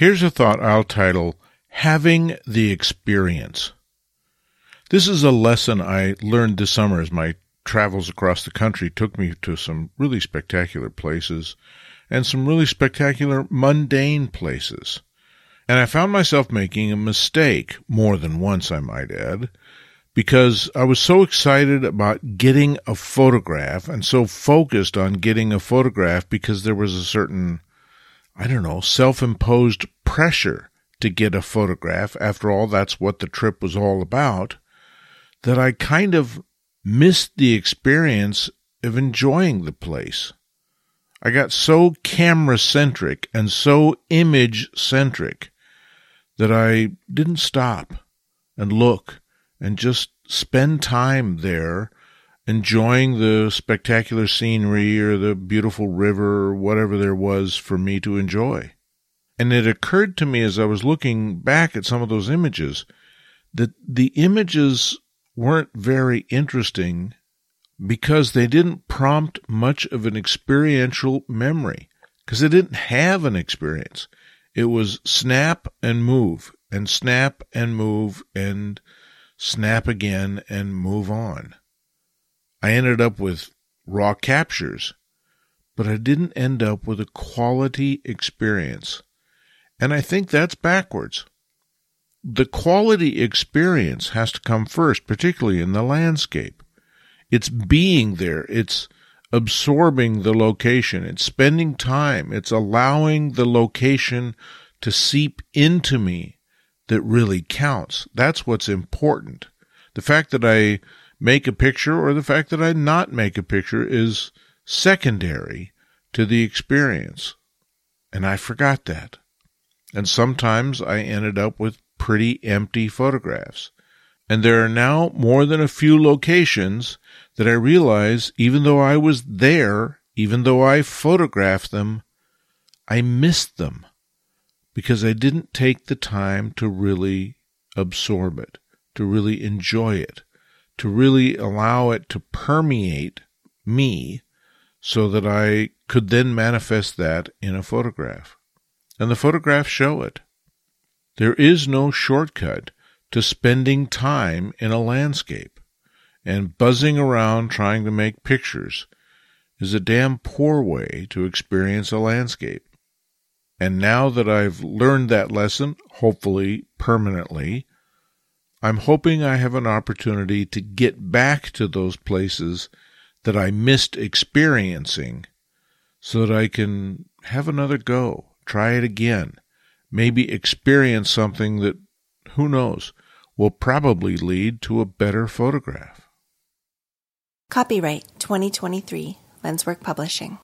Here's a thought I'll title Having the Experience. This is a lesson I learned this summer as my travels across the country took me to some really spectacular places and some really spectacular mundane places. And I found myself making a mistake, more than once, I might add, because I was so excited about getting a photograph and so focused on getting a photograph because there was a certain, I don't know, self imposed pressure to get a photograph. After all, that's what the trip was all about that I kind of missed the experience of enjoying the place. I got so camera centric and so image centric that I didn't stop and look and just spend time there enjoying the spectacular scenery or the beautiful river or whatever there was for me to enjoy. And it occurred to me as I was looking back at some of those images that the images weren't very interesting because they didn't prompt much of an experiential memory because they didn't have an experience. It was snap and move and snap and move and snap again and move on. I ended up with raw captures, but I didn't end up with a quality experience. And I think that's backwards the quality experience has to come first, particularly in the landscape. It's being there. It's absorbing the location. It's spending time. It's allowing the location to seep into me that really counts. That's what's important. The fact that I make a picture or the fact that I not make a picture is secondary to the experience. And I forgot that. And sometimes I ended up with pretty empty photographs. And there are now more than a few locations that I realize, even though I was there, even though I photographed them, I missed them because I didn't take the time to really absorb it, to really enjoy it, to really allow it to permeate me so that I could then manifest that in a photograph. And the photographs show it. There is no shortcut to spending time in a landscape, and buzzing around trying to make pictures is a damn poor way to experience a landscape. And now that I've learned that lesson, hopefully permanently, I'm hoping I have an opportunity to get back to those places that I missed experiencing so that I can have another go, try it again, maybe experience something that, who knows, will probably lead to a better photograph. Copyright 2023 Lenswork Publishing.